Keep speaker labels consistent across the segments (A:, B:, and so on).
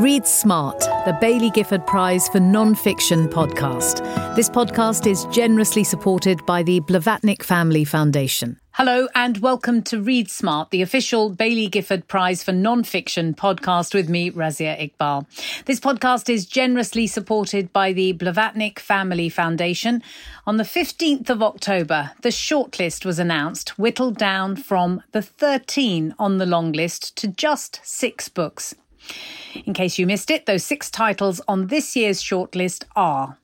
A: Read Smart, the Baillie Gifford Prize for Non-Fiction podcast. This podcast is generously supported by the Blavatnik Family Foundation. Hello and welcome to Read Smart, the official Baillie Gifford Prize for Non-Fiction podcast with me, Razia Iqbal. This podcast is generously supported by the Blavatnik Family Foundation. On the 15th of October, the shortlist was announced, whittled down from the 13 on the long list to just six books. In case you missed it, those six titles on this year's shortlist are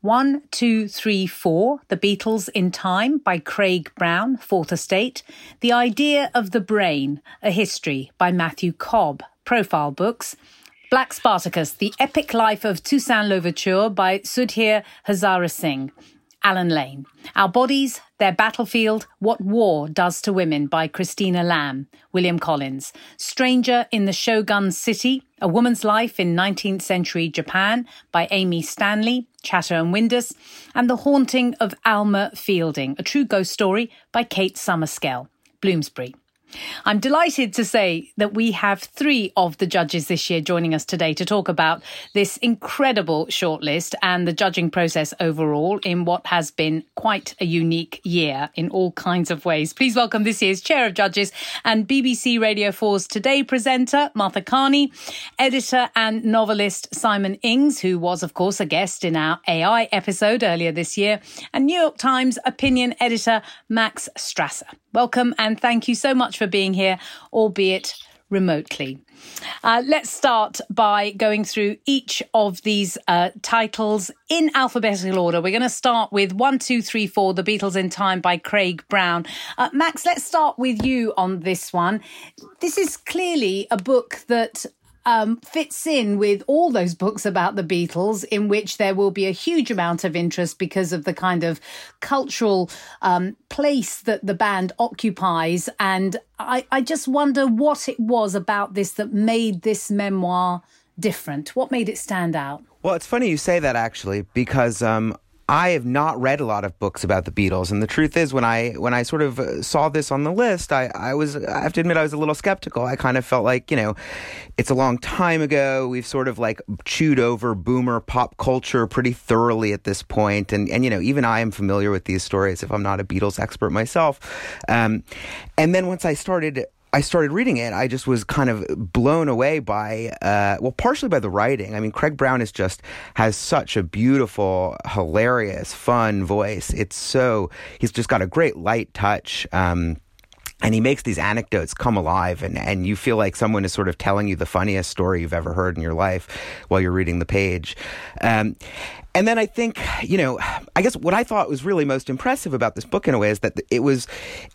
A: one, two, three, four, The Beatles in Time by Craig Brown, Fourth Estate. The Idea of the Brain, A History by Matthew Cobb, Profile Books. Black Spartacus, The Epic Life of Toussaint Louverture by Sudhir Hazareesingh. Allen Lane. Our Bodies, Their Battlefield, What War Does to Women by Christina Lamb, William Collins. Stranger in the Shogun City, A Woman's Life in 19th Century Japan by Amy Stanley, Chatto and Windus. And The Haunting of Alma Fielding, a true ghost story by Kate Summerscale, Bloomsbury. I'm delighted to say that we have three of the judges this year joining us today to talk about this incredible shortlist and the judging process overall in what has been quite a unique year in all kinds of ways. Please welcome this year's Chair of Judges and BBC Radio 4's Today presenter, Martha Kearney, editor and novelist Simon Ings, who was, of course, a guest in our AI episode earlier this year, and New York Times opinion editor Max Strasser. Welcome and thank you so much for being here, albeit remotely. Uh, let's start by going through each of these uh, titles in alphabetical order. We're going to start with one, two, three, four, The Beatles in Time by Craig Brown. Uh, Max, let's start with you on this one. This is clearly a book that um, fits in with all those books about the Beatles, in which there will be a huge amount of interest because of the kind of cultural um, place that the band occupies. And I, I just wonder what it was about this that made this memoir different. What made it stand out?
B: Well, it's funny you say that actually, because um, I have not read a lot of books about the Beatles, and the truth is, when I when I sort of uh, saw this on the list, I, I was I have to admit I was a little skeptical. I kind of felt like you know, it's a long time ago. We've sort of like chewed over boomer pop culture pretty thoroughly at this point, and and you know, even I am familiar with these stories if I'm not a Beatles expert myself. Um, and then once I started I started reading it, I just was kind of blown away by, uh, well, partially by the writing. I mean, Craig Brown is just has such a beautiful, hilarious, fun voice. It's so he's just got a great light touch. Um, and he makes these anecdotes come alive and, and you feel like someone is sort of telling you the funniest story you've ever heard in your life while you're reading the page um, and then I think, you know, I guess what I thought was really most impressive about this book in a way is that it was,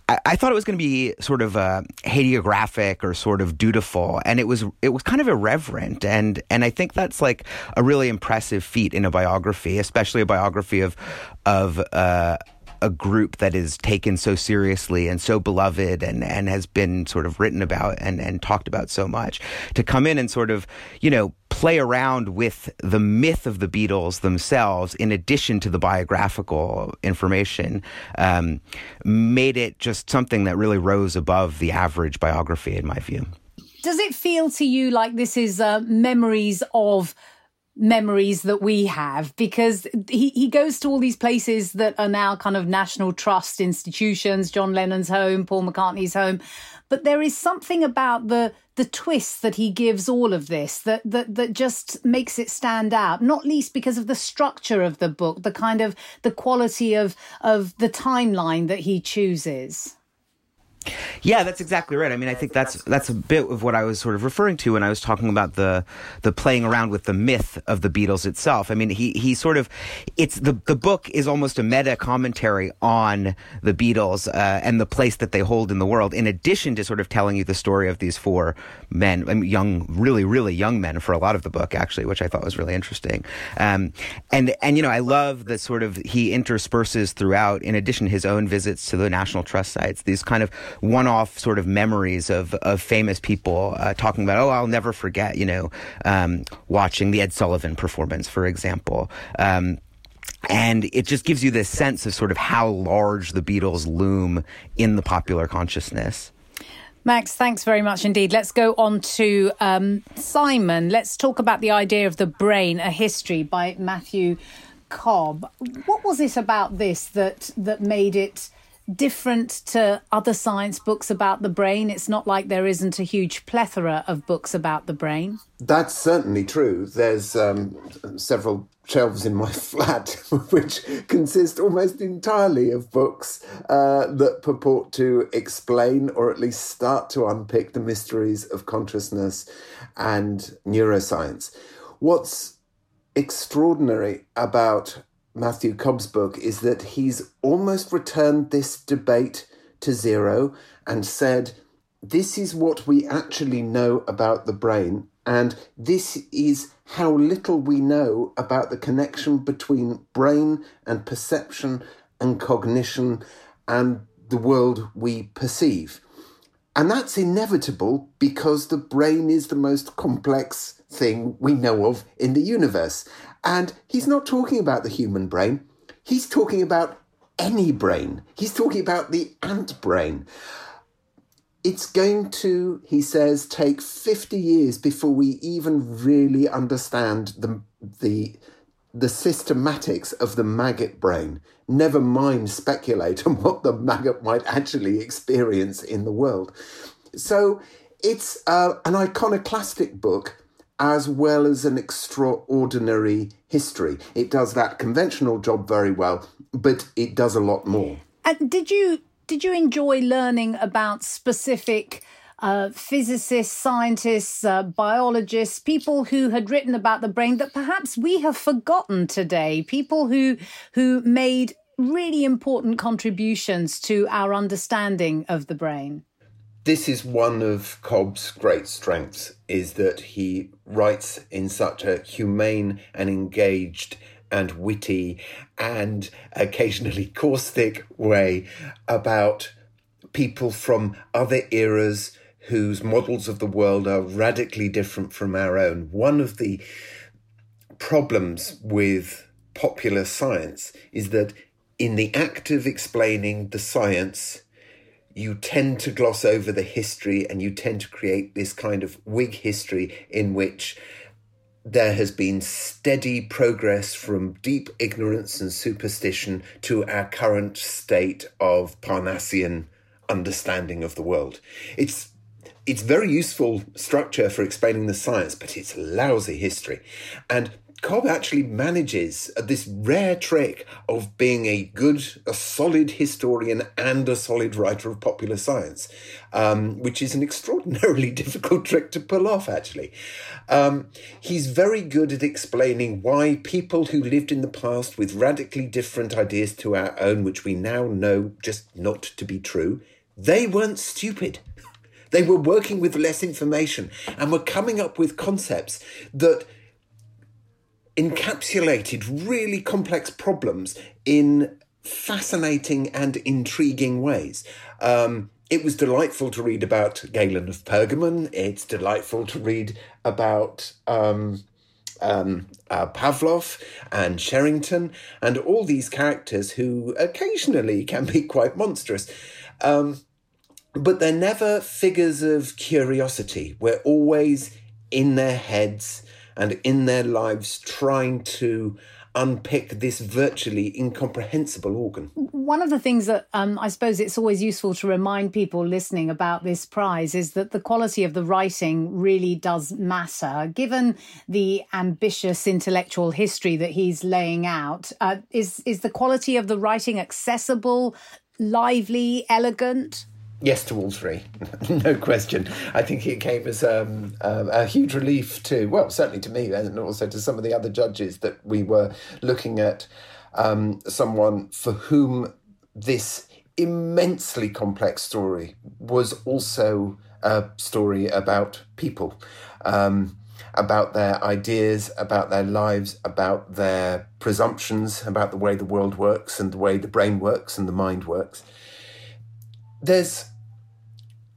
B: I, I thought it was going to be sort of uh, hagiographic or sort of dutiful, and it was it was kind of irreverent, and and I think that's like a really impressive feat in a biography, especially a biography of of. Uh, a group that is taken so seriously and so beloved and, and has been sort of written about and, and talked about so much to come in and sort of, you know, play around with the myth of the Beatles themselves in addition to the biographical information um, made it just something that really rose above the average biography in my view.
A: Does it feel to you like this is uh, memories of memories that we have because he, he goes to all these places that are now kind of national trust institutions, John Lennon's home, Paul McCartney's home. But there is something about the the twist that he gives all of this that that that just makes it stand out, not least because of the structure of the book, the kind of the quality of of the timeline that he chooses.
B: Yeah, that's exactly right. I mean, I think that's that's a bit of what I was sort of referring to when I was talking about the the playing around with the myth of the Beatles itself. I mean, he he sort of it's the the book is almost a meta commentary on the Beatles uh, and the place that they hold in the world. In addition to sort of telling you the story of these four men, I mean, young, really, really young men for a lot of the book, actually, which I thought was really interesting. Um, and and you know, I love that sort of he intersperses throughout, in addition his own visits to the National Trust sites, these kind of one-off sort of memories of of famous people uh, talking about, oh, I'll never forget, you know, um, watching the Ed Sullivan performance, for example. Um, and it just gives you this sense of sort of how large the Beatles loom in the popular consciousness.
A: Max, thanks very much indeed. Let's go on to um, Simon. Let's talk about the idea of the brain, a history by Matthew Cobb. What was it about this that that made it different to other science books about the brain? It's not like there isn't a huge plethora of books about the brain.
C: That's certainly true. There's um, several shelves in my flat which consist almost entirely of books uh, that purport to explain or at least start to unpick the mysteries of consciousness and neuroscience. What's extraordinary about Matthew Cobb's book is that he's almost returned this debate to zero and said, This is what we actually know about the brain, and this is how little we know about the connection between brain and perception and cognition and the world we perceive. And that's inevitable because the brain is the most complex thing we know of in the universe. And he's not talking about the human brain, he's talking about any brain. He's talking about the ant brain. It's going to, he says, take 50 years before we even really understand the, the, the systematics of the maggot brain. Never mind speculate on what the maggot might actually experience in the world. So it's uh, an iconoclastic book as well as an extraordinary history. It does that conventional job very well, but it does a lot more.
A: And did you did you enjoy learning about specific uh, physicists, scientists, uh, biologists, people who had written about the brain that perhaps we have forgotten today, people who who made really important contributions to our understanding of the brain?
C: This is one of Cobb's great strengths is that he writes in such a humane and engaged and witty and occasionally caustic way about people from other eras whose models of the world are radically different from our own. One of the problems with popular science is that in the act of explaining the science, you tend to gloss over the history and you tend to create this kind of Whig history in which there has been steady progress from deep ignorance and superstition to our current state of Parnassian understanding of the world. It's it's very useful structure for explaining the science, but it's lousy history. And Cobb actually manages this rare trick of being a good, a solid historian and a solid writer of popular science, um, which is an extraordinarily difficult trick to pull off, actually. Um, he's very good at explaining why people who lived in the past with radically different ideas to our own, which we now know just not to be true, they weren't stupid. They were working with less information and were coming up with concepts that encapsulated really complex problems in fascinating and intriguing ways. Um, it was delightful to read about Galen of Pergamon. It's delightful to read about um, um, uh, Pavlov and Sherrington and all these characters who occasionally can be quite monstrous. Um, but they're never figures of curiosity. We're always in their heads and in their lives trying to unpick this virtually incomprehensible organ.
A: One of the things that um, I suppose it's always useful to remind people listening about this prize is that the quality of the writing really does matter. Given the ambitious intellectual history that he's laying out, uh, is is the quality of the writing accessible, lively, elegant?
C: Yes, to all three, no question. I think it came as um, um, a huge relief to, well, certainly to me, and also to some of the other judges that we were looking at um, someone for whom this immensely complex story was also a story about people, um, about their ideas, about their lives, about their presumptions, about the way the world works and the way the brain works and the mind works there's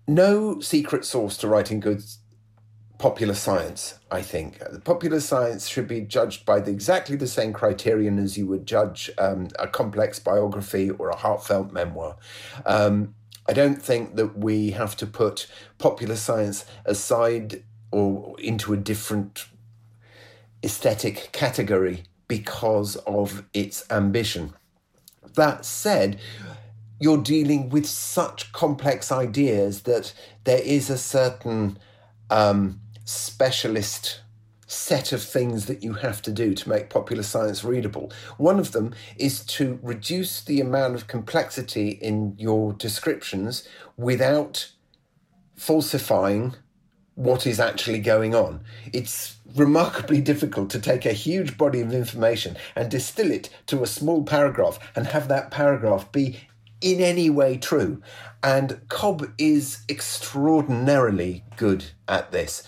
C: no secret source to writing good popular science, I think. Popular science should be judged by the, exactly the same criterion as you would judge um, a complex biography or a heartfelt memoir. Um, I don't think that we have to put popular science aside or into a different aesthetic category because of its ambition. That said, you're dealing with such complex ideas that there is a certain um, specialist set of things that you have to do to make popular science readable. One of them is to reduce the amount of complexity in your descriptions without falsifying what is actually going on. It's remarkably difficult to take a huge body of information and distill it to a small paragraph and have that paragraph be in any way true. And Cobb is extraordinarily good at this.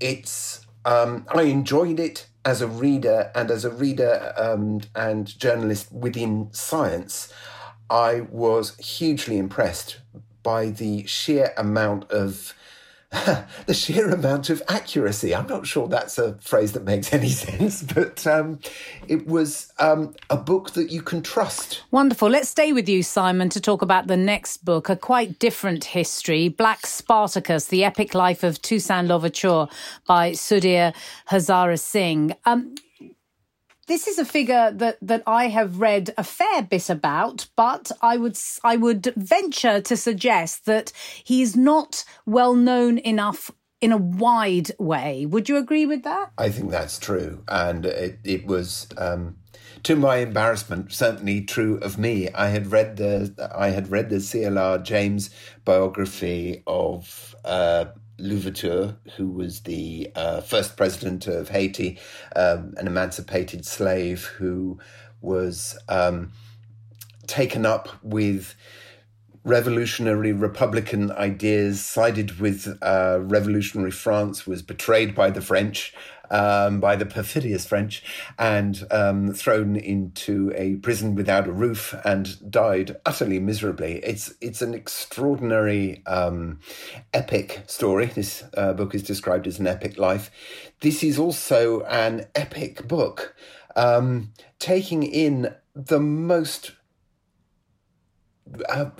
C: It's um, I enjoyed it as a reader and as a reader um, and journalist within science. I was hugely impressed by the sheer amount of the sheer amount of accuracy. I'm not sure that's a phrase that makes any sense, but um, it was um, a book that you can trust.
A: Wonderful. Let's stay with you, Simon, to talk about the next book, a quite different history Black Spartacus, The Epic Life of Toussaint Louverture by Sudhir Hazareesingh. Um, this is a figure that that I have read a fair bit about, but I would I would venture to suggest that he's not well known enough in a wide way. Would you agree with that?
C: I think that's true, and it it was. Um, to my embarrassment, certainly true of me. I had read the I had read the CLR James biography of uh, Louverture, who was the uh, first president of Haiti, um, an emancipated slave who was um, taken up with revolutionary Republican ideas, sided with uh, revolutionary France, was betrayed by the French, um, by the perfidious French, and um, thrown into a prison without a roof and died utterly miserably. It's it's an extraordinary um, epic story. This uh, book is described as an epic life. This is also an epic book, um, taking in the most uh,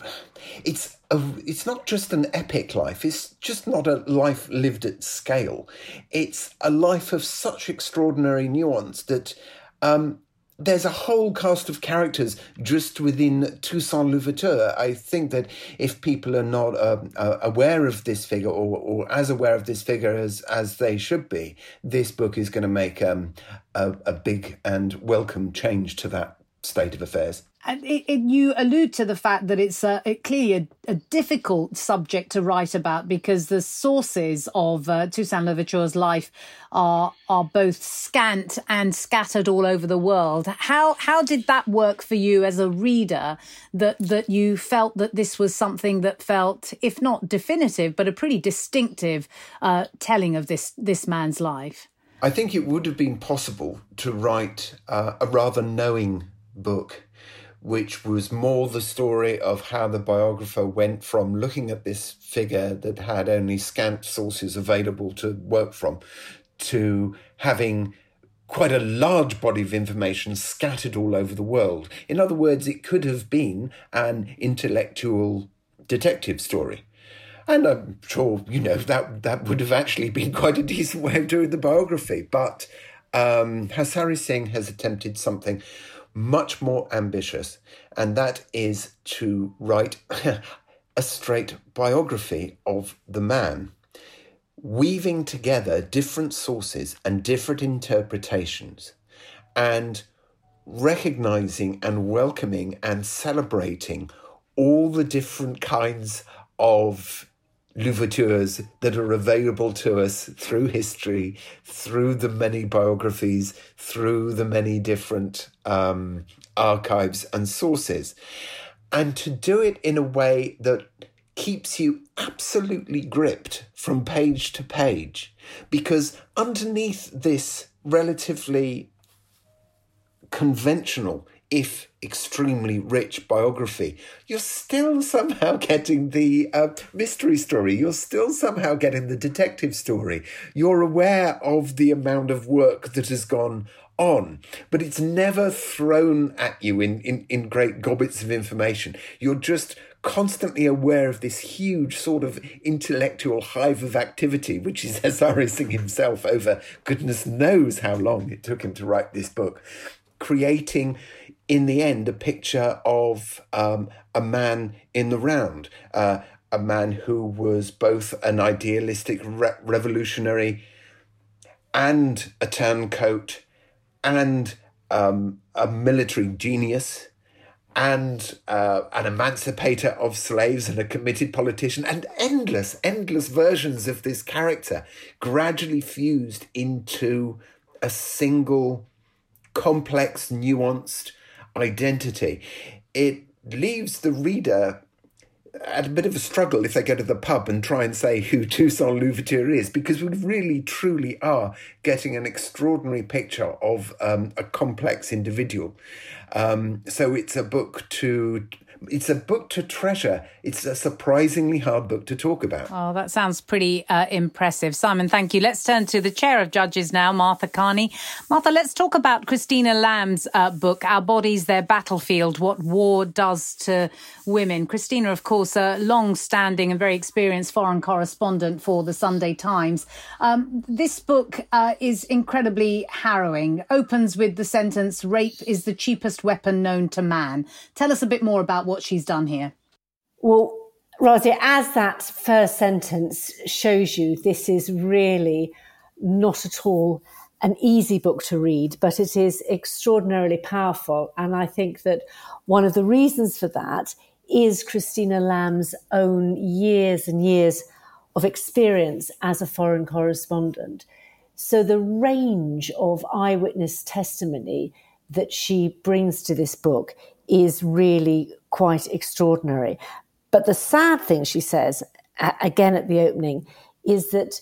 C: it's a, it's not just an epic life. It's just not a life lived at scale. It's a life of such extraordinary nuance that um, there's a whole cast of characters just within Toussaint Louverture. I think that if people are not uh, uh, aware of this figure or, or as aware of this figure as, as they should be, this book is going to make um, a, a big and welcome change to that state of affairs.
A: And it, it, you allude to the fact that it's a, clearly a, a, difficult subject to write about because the sources of uh, Toussaint Louverture's life are are both scant and scattered all over the world. How how did that work for you as a reader? That that you felt that this was something that felt, if not definitive, but a pretty distinctive uh, telling of this this man's life.
C: I think it would have been possible to write uh, a rather knowing book which was more the story of how the biographer went from looking at this figure that had only scant sources available to work from to having quite a large body of information scattered all over the world. In other words, it could have been an intellectual detective story. And I'm sure, you know, that, that would have actually been quite a decent way of doing the biography. But um, Hazareesingh has attempted something much more ambitious, and that is to write a straight biography of the man, weaving together different sources and different interpretations, and recognizing and welcoming and celebrating all the different kinds of louvertures that are available to us through history, through the many biographies, through the many different um, archives and sources. And to do it in a way that keeps you absolutely gripped from page to page. Because underneath this relatively conventional if extremely rich biography, you're still somehow getting the uh, mystery story. You're still somehow getting the detective story. You're aware of the amount of work that has gone on, but it's never thrown at you in, in, in great gobbets of information. You're just constantly aware of this huge sort of intellectual hive of activity, which is Hazareesingh himself over goodness knows how long it took him to write this book, creating in the end a picture of um, a man in the round, uh, a man who was both an idealistic re- revolutionary and a turncoat and um, a military genius and uh, an emancipator of slaves and a committed politician, and endless, endless versions of this character gradually fused into a single complex, nuanced identity. It leaves the reader at a bit of a struggle if they go to the pub and try and say who Toussaint Louverture is, because we really, truly are getting an extraordinary picture of um, a complex individual. Um, so it's a book to it's a book to treasure. It's a surprisingly hard book to talk about.
A: Oh, that sounds pretty uh, impressive. Simon, thank you. Let's turn to the chair of judges now, Martha Kearney. Martha, let's talk about Christina Lamb's uh, book, Our Bodies, Their Battlefield What War Does to Women. Christina, of course, a long standing and very experienced foreign correspondent for the Sunday Times. Um, this book uh, is incredibly harrowing, opens with the sentence rape is the cheapest weapon known to man. Tell us a bit more about what she's done here.
D: Well, Razia, as that first sentence shows you, this is really not at all an easy book to read, but it is extraordinarily powerful. And I think that one of the reasons for that is Christina Lamb's own years and years of experience as a foreign correspondent. So the range of eyewitness testimony that she brings to this book is really quite extraordinary. But the sad thing, she says, again at the opening, is that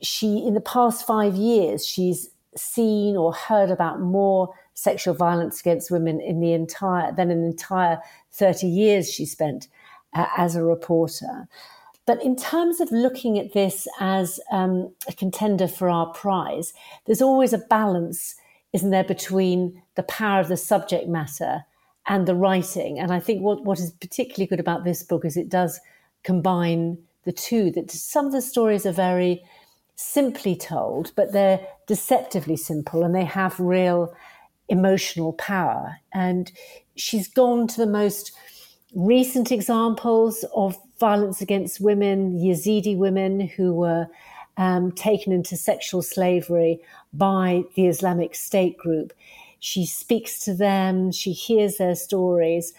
D: she, in the past five years, she's seen or heard about more sexual violence against women in the entire than an entire 30 years she spent uh, as a reporter. But in terms of looking at this as um, a contender for our prize, there's always a balance, isn't there, between the power of the subject matter and the writing. And I think what, what is particularly good about this book is it does combine the two. That some of the stories are very simply told, but they're deceptively simple and they have real emotional power. And she's gone to the most recent examples of violence against women, Yazidi women who were um, taken into sexual slavery by the Islamic State group. She speaks to them, she hears their stories,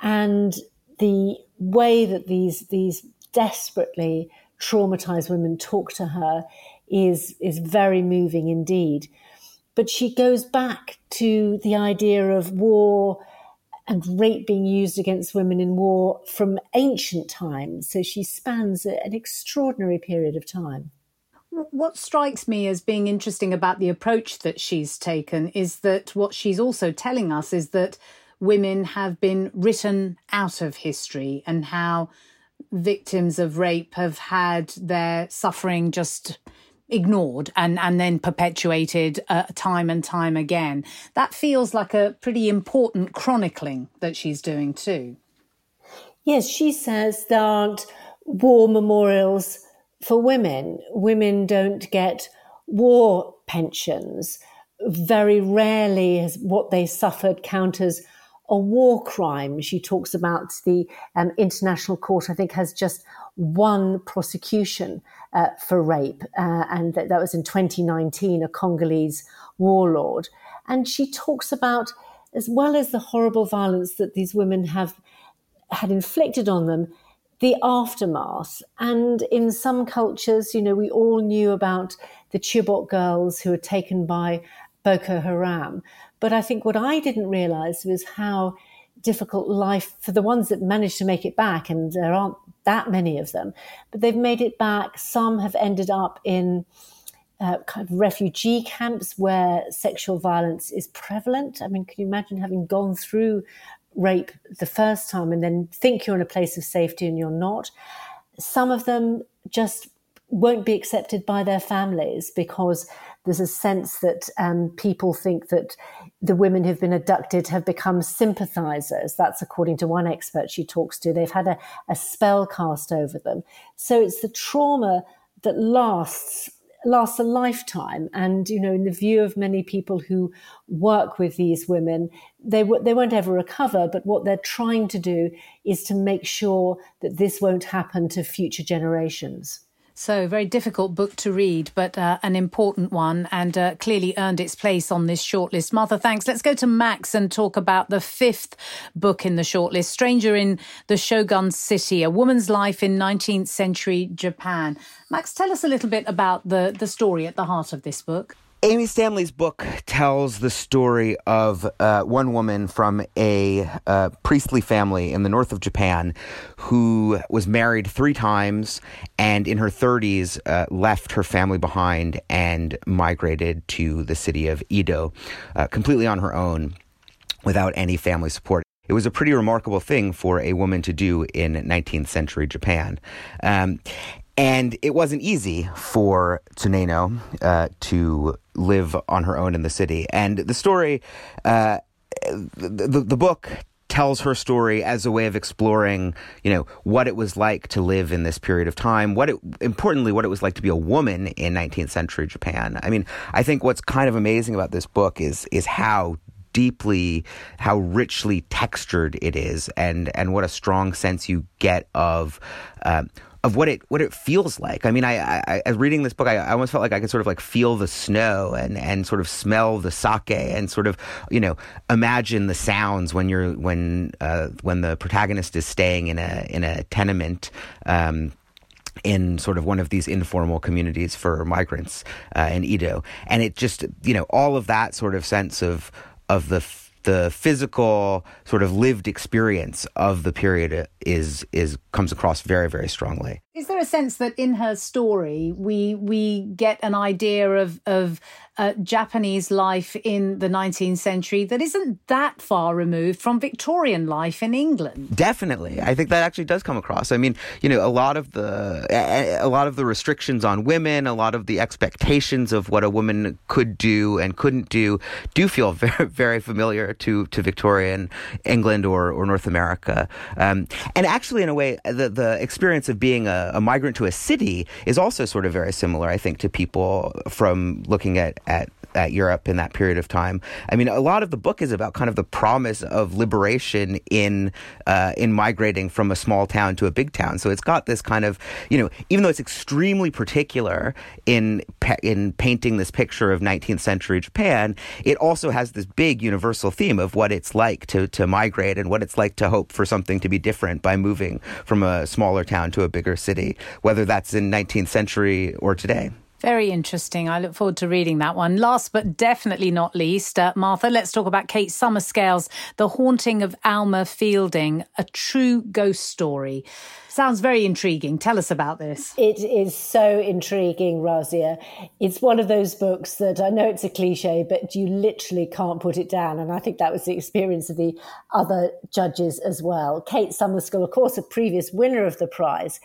D: and the way that these these desperately traumatized women talk to her is is very moving indeed. But she goes back to the idea of war and rape being used against women in war from ancient times. So she spans an extraordinary period of time.
A: What strikes me as being interesting about the approach that she's taken is that what she's also telling us is that women have been written out of history and how victims of rape have had their suffering just ignored and, and then perpetuated uh, time and time again. That feels like a pretty important chronicling that she's doing too.
D: Yes, she says aren't war memorials for women. Women don't get war pensions. Very rarely has what they suffered counters a war crime. She talks about the um, International Court, I think, has just one prosecution uh, for rape, uh, and that, that was in 2019, a Congolese warlord. And she talks about, as well as the horrible violence that these women have had inflicted on them, the aftermath. And in some cultures, you know, we all knew about the Chibok girls who were taken by Boko Haram. But I think what I didn't realize was how difficult life for the ones that managed to make it back, and there aren't that many of them, but they've made it back. Some have ended up in uh, kind of refugee camps where sexual violence is prevalent. I mean, can you imagine having gone through rape the first time and then think you're in a place of safety and you're not. Some of them just won't be accepted by their families because there's a sense that um, people think that the women who've been abducted have become sympathizers. That's according to one expert she talks to. They've had a, a spell cast over them. So it's the trauma that lasts lasts a lifetime. And, you know, in the view of many people who work with these women, they, w- they won't ever recover. But what they're trying to do is to make sure that this won't happen to future generations.
A: So, very difficult book to read, but uh, an important one and uh, clearly earned its place on this shortlist. Martha, thanks. Let's go to Max and talk about the fifth book in the shortlist Stranger in the Shogun City, A Woman's Life in 19th Century Japan. Max, tell us a little bit about the, the story at the heart of this book.
B: Amy Stanley's book tells the story of uh, one woman from a uh, priestly family in the north of Japan who was married three times and in her 30s uh, left her family behind and migrated to the city of Edo uh, completely on her own without any family support. It was a pretty remarkable thing for a woman to do in 19th century Japan. Um, and it wasn't easy for Tsuneno uh, to live on her own in the city. And the story, uh, the, the, book tells her story as a way of exploring, you know, what it was like to live in this period of time. What it, importantly, what it was like to be a woman in 19th century Japan. I mean, I think what's kind of amazing about this book is is how deeply, how richly textured it is, and and what a strong sense you get of. Uh, of what it what it feels like. I mean, I, I, reading this book, I, I, almost felt like I could sort of like feel the snow and and sort of smell the sake and sort of you know imagine the sounds when you're when uh, when the protagonist is staying in a in a tenement. Um, in sort of one of these informal communities for migrants uh, in Edo, and it just you know all of that sort of sense of of the the physical sort of lived experience of the period is is comes across very very strongly.
A: Is there a sense that in her story we we get an idea of of uh, Japanese life in the 19th century that isn't that far removed from Victorian life in England.
B: Definitely, I think that actually does come across. I mean, you know, a lot of the a lot of the restrictions on women, a lot of the expectations of what a woman could do and couldn't do, do feel very very familiar to to Victorian England or or North America. Um, and actually, in a way, the the experience of being a, a migrant to a city is also sort of very similar. I think to people from looking at at at Europe in that period of time. I mean, a lot of the book is about kind of the promise of liberation in uh, in migrating from a small town to a big town. So it's got this kind of you know, even though it's extremely particular in in painting this picture of 19th century Japan, it also has this big universal theme of what it's like to to migrate and what it's like to hope for something to be different by moving from a smaller town to a bigger city, whether that's in 19th century or today.
A: Very interesting. I look forward to reading that one. Last but definitely not least, uh, Martha, let's talk about Kate Summerscale's The Haunting of Alma Fielding, a true ghost story. Sounds very intriguing. Tell us about this.
D: It is so intriguing, Razia. It's one of those books that I know it's a cliche, but you literally can't put it down. And I think that was the experience of the other judges as well. Kate Summerscale, of course, a previous winner of the prize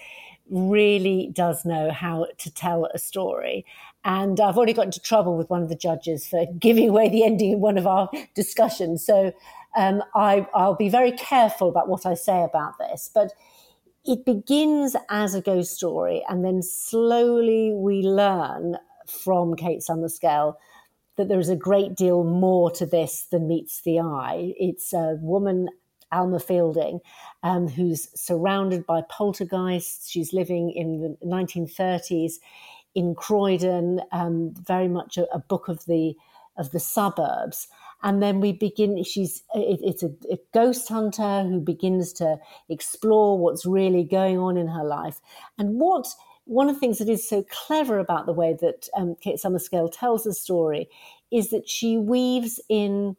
D: really does know how to tell a story. And I've already got into trouble with one of the judges for giving away the ending in one of our discussions. So um, I, I'll be very careful about what I say about this. But it begins as a ghost story, and then slowly we learn from Kate Summerscale that there is a great deal more to this than meets the eye. It's a woman Alma Fielding, um, who's surrounded by poltergeists. She's living in the 1930s in Croydon, um, very much a, a, book of the of the suburbs. And then we begin. She's it, it's a, a ghost hunter who begins to explore what's really going on in her life. And what one of the things that is so clever about the way that um, Kate Summerscale tells the story is that she weaves in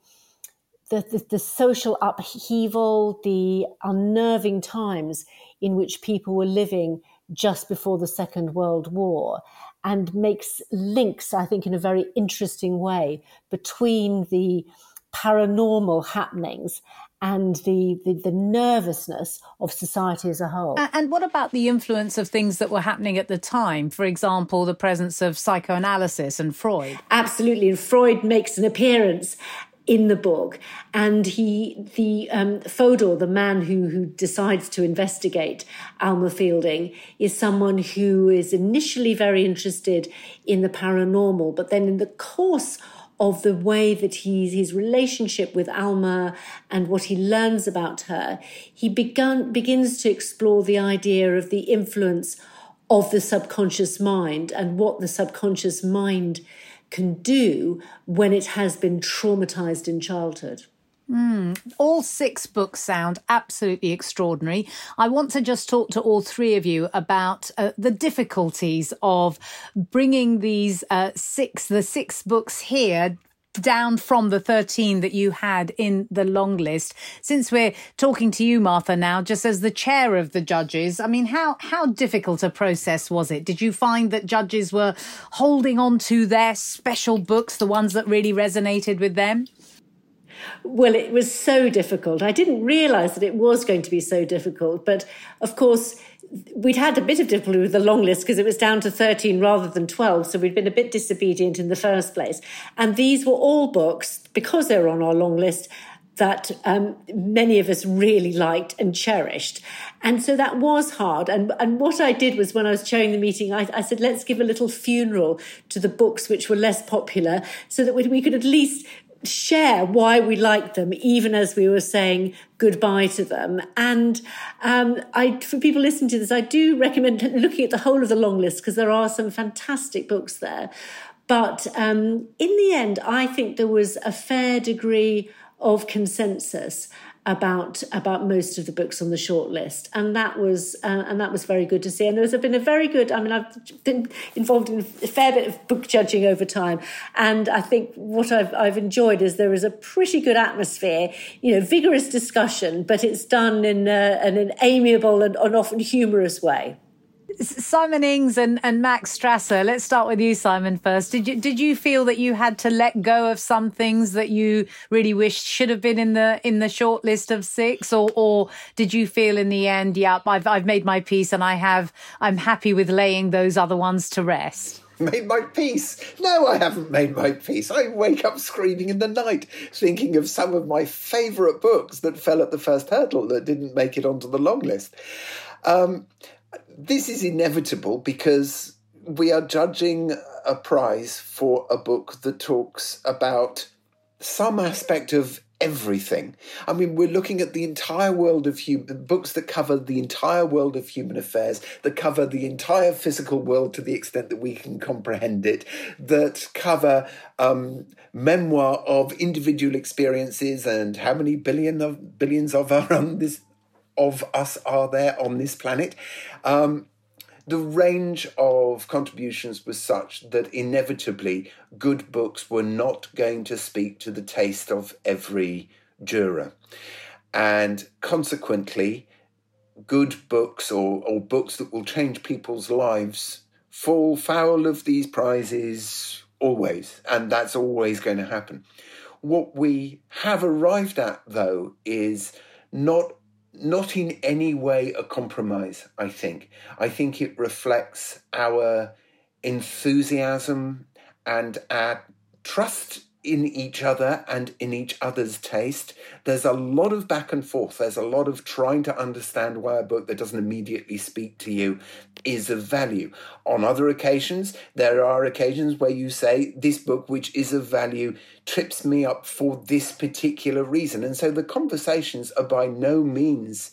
D: the, the, the, social upheaval, the unnerving times in which people were living just before the Second World War, and makes links, I think, in a very interesting way between the paranormal happenings and the, the, the, nervousness of society as a whole.
A: And what about the influence of things that were happening at the time? For example, the presence of psychoanalysis and Freud.
D: Absolutely. And Freud makes an appearance in the book. And he, the um, Fodor, the man who who decides to investigate Alma Fielding, is someone who is initially very interested in the paranormal, but then in the course of the way that he's his relationship with Alma and what he learns about her, he begun begins to explore the idea of the influence of the subconscious mind and what the subconscious mind can do when it has been traumatized in childhood.
A: Mm. All six books sound absolutely extraordinary. I want to just talk to all three of you about uh, the difficulties of bringing these uh, six, the six books here down from the 13 that you had in the long list. Since we're talking to you, Martha, now, just as the chair of the judges, I mean, how, how difficult a process was it? Did you find that judges were holding on to their special books, the ones that really resonated with them?
D: Well, it was so difficult. I didn't realize that it was going to be so difficult. But of course, we'd had a bit of difficulty with the long list because it was down to 13 rather than 12. So we'd been a bit disobedient in the first place. And these were all books, because they were on our long list, that um, many of us really liked and cherished. And so that was hard. And, and what I did was when I was chairing the meeting, I, I said, let's give a little funeral to the books which were less popular so that we, we could at least share why we like them, even as we were saying goodbye to them. And um, I, for people listening to this, I do recommend looking at the whole of the long list because there are some fantastic books there. But um, in the end, I think there was a fair degree of consensus about about most of the books on the short list, and that was uh, and that was very good to see. And there's been a very good. I mean, I've been involved in a fair bit of book judging over time, and I think what I've I've enjoyed is there is a pretty good atmosphere. You know, vigorous discussion, but it's done in, a, in an amiable and, and often humorous way.
A: Simon Ings and, and Max Strasser. Let's start with you, Simon, first. Did you did you feel that you had to let go of some things that you really wished should have been in the in the short list of six, or or did you feel in the end, yeah, I've I've made my peace and I have I'm happy with laying those other ones to rest?
C: Made my peace. No, I haven't made my peace. I wake up screaming in the night, thinking of some of my favourite books that fell at the first hurdle that didn't make it onto the long list. Um, this is inevitable because we are judging a prize for a book that talks about some aspect of everything. I mean, we're looking at the entire world of human books that cover the entire world of human affairs, that cover the entire physical world to the extent that we can comprehend it, that cover um, memoir of individual experiences and how many billion of billions of are on this of us are there on this planet. Um, the range of contributions was such that inevitably good books were not going to speak to the taste of every juror. And consequently, good books or, or books that will change people's lives fall foul of these prizes always. And that's always going to happen. What we have arrived at, though, is not not in any way a compromise, I think. I think it reflects our enthusiasm and our trust in each other and in each other's taste. There's a lot of back and forth. There's a lot of trying to understand why a book that doesn't immediately speak to you is of value. On other occasions, there are occasions where you say, This book, which is of value, trips me up for this particular reason. And so the conversations are by no means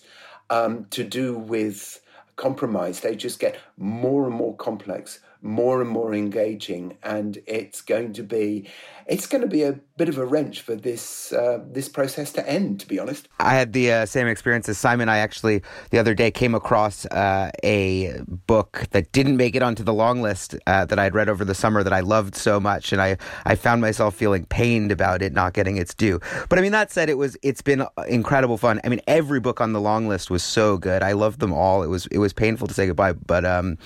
C: um, to do with compromise. They just get more and more complex, more and more engaging, and it's going to be it's going to be a bit of a wrench for this uh, this process to end. To be honest,
B: I had the uh, same experience as Simon. I actually the other day came across uh, a book that didn't make it onto the long list uh, that I'd read over the summer that I loved so much, and I I found myself feeling pained about it not getting its due. But I mean that said, it was it's been incredible fun. I mean every book on the long list was so good. I loved them all. It was it was painful to say goodbye, but um,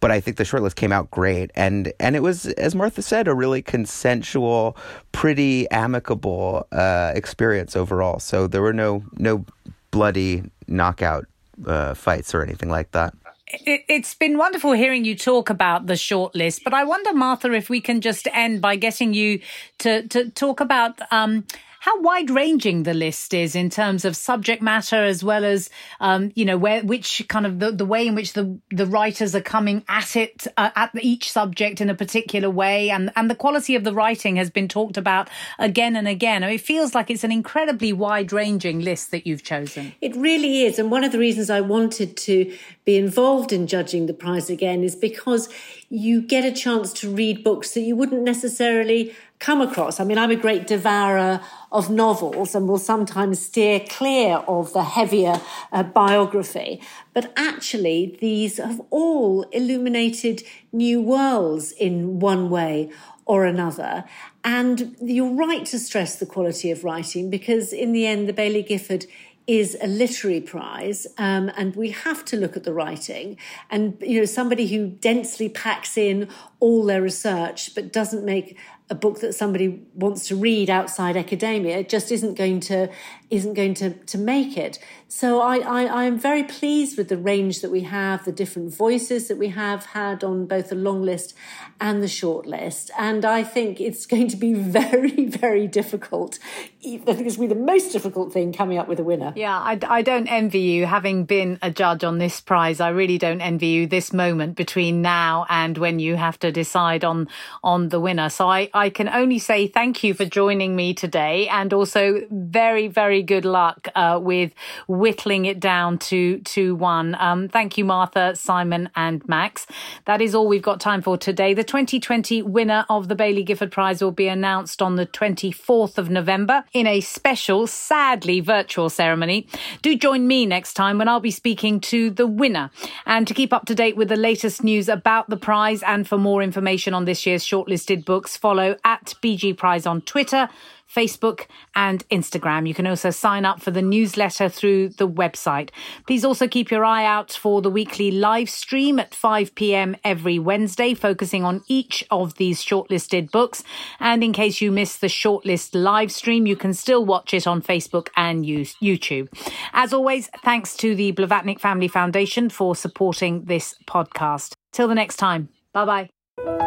B: but I think the shortlist came out great, and and it was, as Martha said, a really consensual, pretty amicable uh, experience overall. So there were no no bloody knockout uh, fights or anything like that.
A: It, has been wonderful hearing you talk about the shortlist, but I wonder, Martha, if we can just end by getting you to to talk about um, how wide ranging the list is in terms of subject matter as well as um, you know where which kind of the, the way in which the the writers are coming at it uh, at each subject in a particular way. And and the quality of the writing has been talked about again and again. I mean, it feels like it's an incredibly wide ranging list that you've chosen.
D: It really is. And one of the reasons I wanted to be involved in judging the prize again is because you get a chance to read books that you wouldn't necessarily come across. I mean, I'm a great devourer of novels and will sometimes steer clear of the heavier uh, biography. But actually, these have all illuminated new worlds in one way or another. And you're right to stress the quality of writing because, in the end, the Baillie Gifford is a literary prize, um, and we have to look at the writing. And you know, somebody who densely packs in all their research but doesn't make a book that somebody wants to read outside academia just isn't going to isn't going to to make it. So I, I am very pleased with the range that we have, the different voices that we have had on both the long list and the short list, and I think it's going to be very very difficult. I think it's going to be the most difficult thing coming up with a winner.
A: Yeah, I, I don't envy you having been a judge on this prize. I really don't envy you this moment between now and when you have to decide on on the winner. So I I can only say thank you for joining me today and also very, very good luck uh, with whittling it down to, to one. Um, thank you, Martha, Simon, and Max. That is all we've got time for today. The 2020 winner of the Baillie Gifford Prize will be announced on the 24th of November in a special, sadly virtual ceremony. Do join me next time when I'll be speaking to the winner. And to keep up to date with the latest news about the prize and for more information on this year's shortlisted books, follow at BG Prize on Twitter, Facebook, and Instagram. You can also sign up for the newsletter through the website. Please also keep your eye out for the weekly live stream at 5 p.m. every Wednesday, focusing on each of these shortlisted books. And in case you miss the shortlist live stream, you can still watch it on Facebook and YouTube. As always, thanks to the Blavatnik Family Foundation for supporting this podcast. Till the next time, bye bye.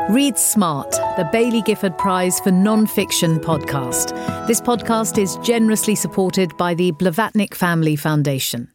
E: Read Smart, the Baillie Gifford Prize for Non-Fiction podcast. This podcast is generously supported by the Blavatnik Family Foundation.